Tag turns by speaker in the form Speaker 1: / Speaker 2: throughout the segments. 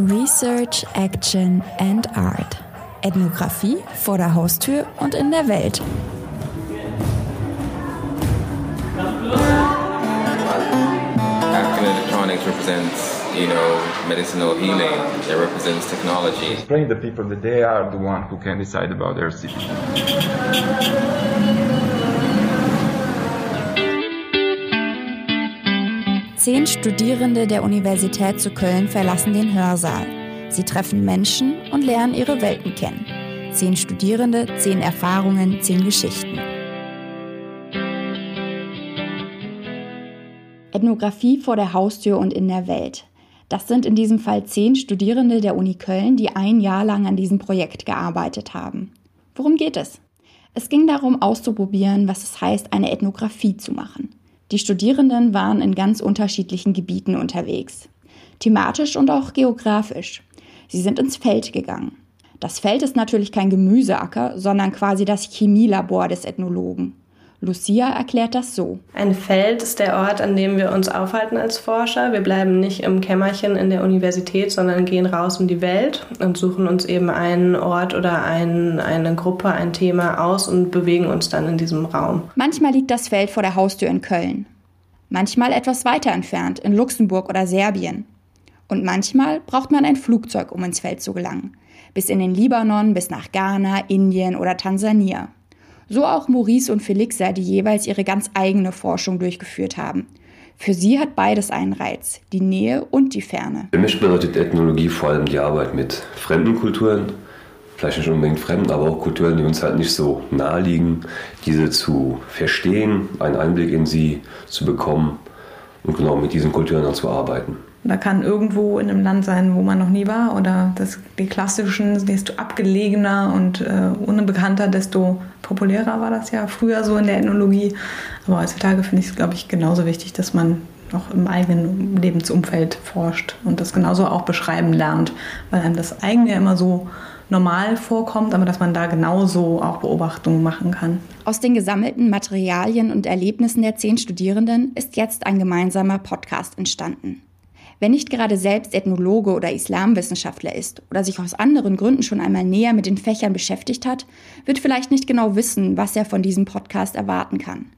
Speaker 1: Research, Action and Art. Ethnographie vor der Haustür und in der Welt.
Speaker 2: African electronics represents, you know, medicinal healing. It represents technology.
Speaker 3: Explain the people that they are the one who can decide about their city.
Speaker 1: Zehn Studierende der Universität zu Köln verlassen den Hörsaal. Sie treffen Menschen und lernen ihre Welten kennen. Zehn Studierende, zehn Erfahrungen, zehn Geschichten. Ethnographie vor der Haustür und in der Welt. Das sind in diesem Fall zehn Studierende der Uni Köln, die ein Jahr lang an diesem Projekt gearbeitet haben. Worum geht es? Es ging darum, auszuprobieren, was es heißt, eine Ethnographie zu machen. Die Studierenden waren in ganz unterschiedlichen Gebieten unterwegs. Thematisch und auch geografisch. Sie sind ins Feld gegangen. Das Feld ist natürlich kein Gemüseacker, sondern quasi das Chemielabor des Ethnologen. Lucia erklärt das so.
Speaker 4: Ein Feld ist der Ort, an dem wir uns aufhalten als Forscher. Wir bleiben nicht im Kämmerchen in der Universität, sondern gehen raus in die Welt und suchen uns eben einen Ort oder ein, eine Gruppe, ein Thema aus und bewegen uns dann in diesem Raum.
Speaker 1: Manchmal liegt das Feld vor der Haustür in Köln. Manchmal etwas weiter entfernt, in Luxemburg oder Serbien. Und manchmal braucht man ein Flugzeug, um ins Feld zu gelangen. Bis in den Libanon, bis nach Ghana, Indien oder Tansania. So auch Maurice und Felixa, die jeweils ihre ganz eigene Forschung durchgeführt haben. Für sie hat beides einen Reiz, die Nähe und die Ferne.
Speaker 5: Für mich bedeutet Ethnologie vor allem die Arbeit mit fremden Kulturen, vielleicht nicht unbedingt fremden, aber auch Kulturen, die uns halt nicht so nahe liegen, diese zu verstehen, einen Einblick in sie zu bekommen und genau mit diesen Kulturen dann zu arbeiten.
Speaker 6: Da kann irgendwo in einem Land sein, wo man noch nie war. Oder das, die klassischen, desto abgelegener und äh, unbekannter, desto populärer war das ja früher so in der Ethnologie. Aber heutzutage finde ich es, glaube ich, genauso wichtig, dass man auch im eigenen Lebensumfeld forscht und das genauso auch beschreiben lernt, weil einem das eigene immer so normal vorkommt, aber dass man da genauso auch Beobachtungen machen kann.
Speaker 1: Aus den gesammelten Materialien und Erlebnissen der zehn Studierenden ist jetzt ein gemeinsamer Podcast entstanden. Wer nicht gerade selbst Ethnologe oder Islamwissenschaftler ist oder sich aus anderen Gründen schon einmal näher mit den Fächern beschäftigt hat, wird vielleicht nicht genau wissen, was er von diesem Podcast erwarten kann.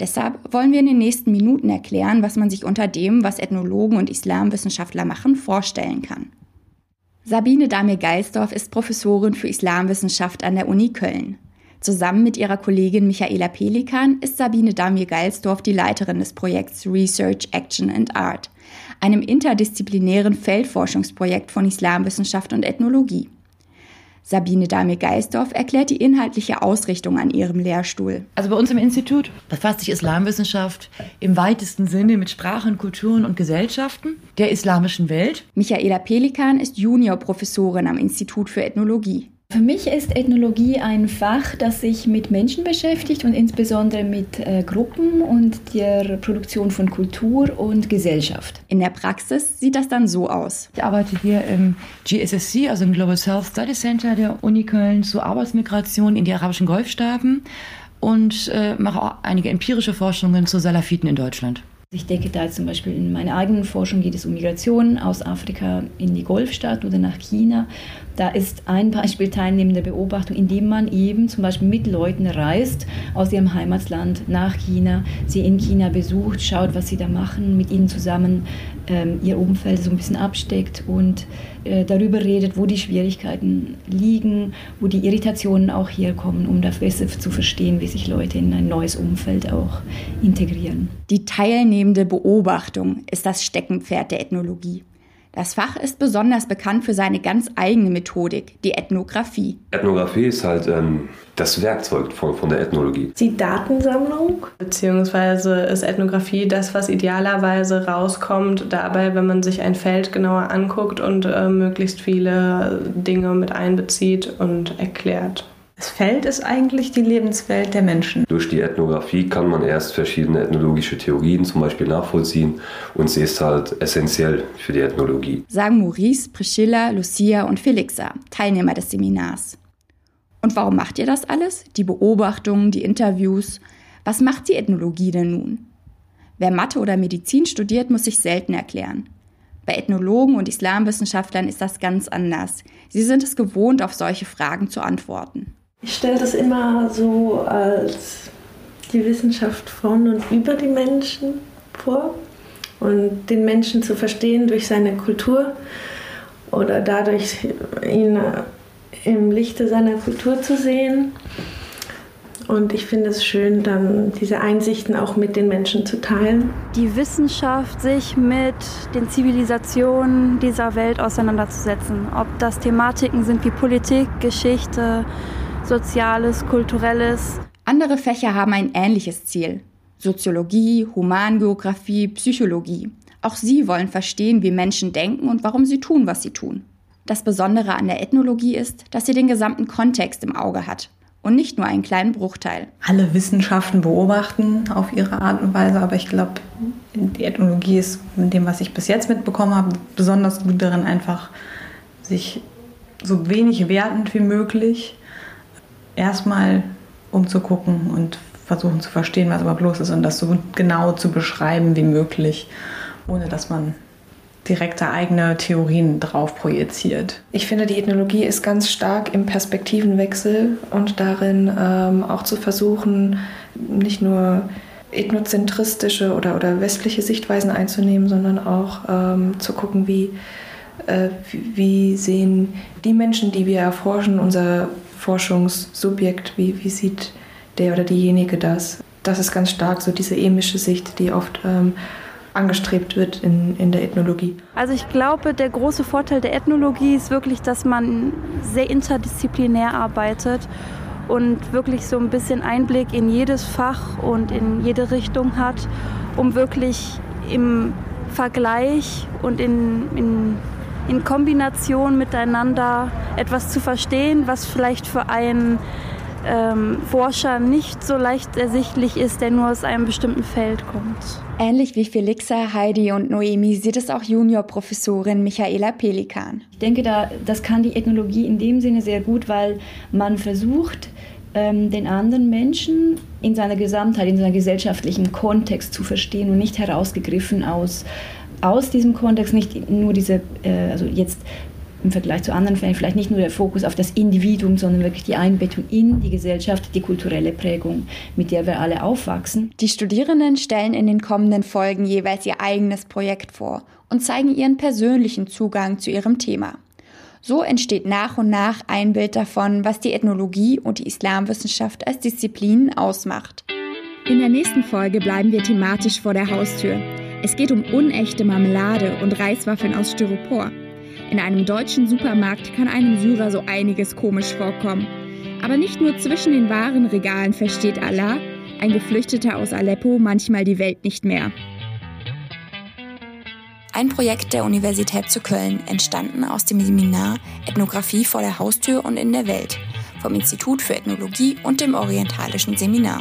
Speaker 1: Deshalb wollen wir in den nächsten Minuten erklären, was man sich unter dem, was Ethnologen und Islamwissenschaftler machen, vorstellen kann. Sabine Damir-Geisdorf ist Professorin für Islamwissenschaft an der Uni Köln. Zusammen mit ihrer Kollegin Michaela Pelikan ist Sabine Damir-Geilsdorf die Leiterin des Projekts Research, Action and Art, einem interdisziplinären Feldforschungsprojekt von Islamwissenschaft und Ethnologie. Sabine Damir-Geisdorf erklärt die inhaltliche Ausrichtung an ihrem Lehrstuhl.
Speaker 7: Also bei uns im Institut befasst sich Islamwissenschaft im weitesten Sinne mit Sprachen, Kulturen und Gesellschaften der islamischen Welt.
Speaker 1: Michaela Pelikan ist Juniorprofessorin am Institut für Ethnologie.
Speaker 8: Für mich ist Ethnologie ein Fach, das sich mit Menschen beschäftigt und insbesondere mit äh, Gruppen und der Produktion von Kultur und Gesellschaft.
Speaker 1: In der Praxis sieht das dann so aus.
Speaker 7: Ich arbeite hier im GSSC, also im Global South Study Center der Uni Köln zur Arbeitsmigration in die arabischen Golfstaaten und äh, mache auch einige empirische Forschungen zu Salafiten in Deutschland.
Speaker 8: Ich denke da zum Beispiel in meiner eigenen Forschung geht es um Migration aus Afrika in die Golfstadt oder nach China. Da ist ein Beispiel teilnehmende Beobachtung, indem man eben zum Beispiel mit Leuten reist aus ihrem Heimatland nach China, sie in China besucht, schaut, was sie da machen, mit ihnen zusammen ähm, ihr Umfeld so ein bisschen absteckt und äh, darüber redet, wo die Schwierigkeiten liegen, wo die Irritationen auch herkommen, um da besser zu verstehen, wie sich Leute in ein neues Umfeld auch integrieren.
Speaker 1: Die teilnehmende Beobachtung ist das Steckenpferd der Ethnologie. Das Fach ist besonders bekannt für seine ganz eigene Methodik, die Ethnographie.
Speaker 5: Ethnographie ist halt ähm, das Werkzeug von, von der Ethnologie.
Speaker 4: Die Datensammlung, beziehungsweise ist Ethnographie das, was idealerweise rauskommt, dabei, wenn man sich ein Feld genauer anguckt und äh, möglichst viele Dinge mit einbezieht und erklärt.
Speaker 6: Das Feld ist eigentlich die Lebenswelt der Menschen.
Speaker 5: Durch die Ethnographie kann man erst verschiedene ethnologische Theorien zum Beispiel nachvollziehen und sie ist halt essentiell für die Ethnologie.
Speaker 1: Sagen Maurice, Priscilla, Lucia und Felixa, Teilnehmer des Seminars. Und warum macht ihr das alles? Die Beobachtungen, die Interviews. Was macht die Ethnologie denn nun? Wer Mathe oder Medizin studiert, muss sich selten erklären. Bei Ethnologen und Islamwissenschaftlern ist das ganz anders. Sie sind es gewohnt, auf solche Fragen zu antworten.
Speaker 9: Ich stelle das immer so als die Wissenschaft von und über die Menschen vor und den Menschen zu verstehen durch seine Kultur oder dadurch ihn im Lichte seiner Kultur zu sehen. Und ich finde es schön, dann diese Einsichten auch mit den Menschen zu teilen.
Speaker 10: Die Wissenschaft, sich mit den Zivilisationen dieser Welt auseinanderzusetzen. Ob das Thematiken sind wie Politik, Geschichte, Soziales, Kulturelles.
Speaker 1: Andere Fächer haben ein ähnliches Ziel. Soziologie, Humangeographie, Psychologie. Auch sie wollen verstehen, wie Menschen denken und warum sie tun, was sie tun. Das Besondere an der Ethnologie ist, dass sie den gesamten Kontext im Auge hat und nicht nur einen kleinen Bruchteil.
Speaker 6: Alle Wissenschaften beobachten auf ihre Art und Weise, aber ich glaube, die Ethnologie ist in dem, was ich bis jetzt mitbekommen habe, besonders gut darin, einfach sich so wenig wertend wie möglich erstmal umzugucken und versuchen zu verstehen, was aber bloß ist und das so genau zu beschreiben wie möglich, ohne dass man direkte eigene Theorien drauf projiziert.
Speaker 4: Ich finde, die Ethnologie ist ganz stark im Perspektivenwechsel und darin ähm, auch zu versuchen, nicht nur ethnozentristische oder, oder westliche Sichtweisen einzunehmen, sondern auch ähm, zu gucken, wie, äh, wie sehen die Menschen, die wir erforschen, unser Forschungssubjekt, wie, wie sieht der oder diejenige das? Das ist ganz stark so diese emische Sicht, die oft ähm, angestrebt wird in, in der Ethnologie.
Speaker 10: Also ich glaube, der große Vorteil der Ethnologie ist wirklich, dass man sehr interdisziplinär arbeitet und wirklich so ein bisschen Einblick in jedes Fach und in jede Richtung hat, um wirklich im Vergleich und in, in, in Kombination miteinander etwas zu verstehen, was vielleicht für einen ähm, Forscher nicht so leicht ersichtlich ist, der nur aus einem bestimmten Feld kommt.
Speaker 1: Ähnlich wie Felixa, Heidi und Noemi sieht es auch Juniorprofessorin Michaela Pelikan.
Speaker 8: Ich denke, da, das kann die Ethnologie in dem Sinne sehr gut, weil man versucht, ähm, den anderen Menschen in seiner Gesamtheit, in seinem gesellschaftlichen Kontext zu verstehen und nicht herausgegriffen aus aus diesem Kontext nicht nur diese, äh, also jetzt im Vergleich zu anderen Fällen vielleicht nicht nur der Fokus auf das Individuum, sondern wirklich die Einbettung in die Gesellschaft, die kulturelle Prägung, mit der wir alle aufwachsen.
Speaker 1: Die Studierenden stellen in den kommenden Folgen jeweils ihr eigenes Projekt vor und zeigen ihren persönlichen Zugang zu ihrem Thema. So entsteht nach und nach ein Bild davon, was die Ethnologie und die Islamwissenschaft als Disziplinen ausmacht. In der nächsten Folge bleiben wir thematisch vor der Haustür. Es geht um unechte Marmelade und Reiswaffeln aus Styropor. In einem deutschen Supermarkt kann einem Syrer so einiges komisch vorkommen. Aber nicht nur zwischen den Warenregalen versteht Allah, ein Geflüchteter aus Aleppo, manchmal die Welt nicht mehr. Ein Projekt der Universität zu Köln, entstanden aus dem Seminar Ethnographie vor der Haustür und in der Welt vom Institut für Ethnologie und dem Orientalischen Seminar.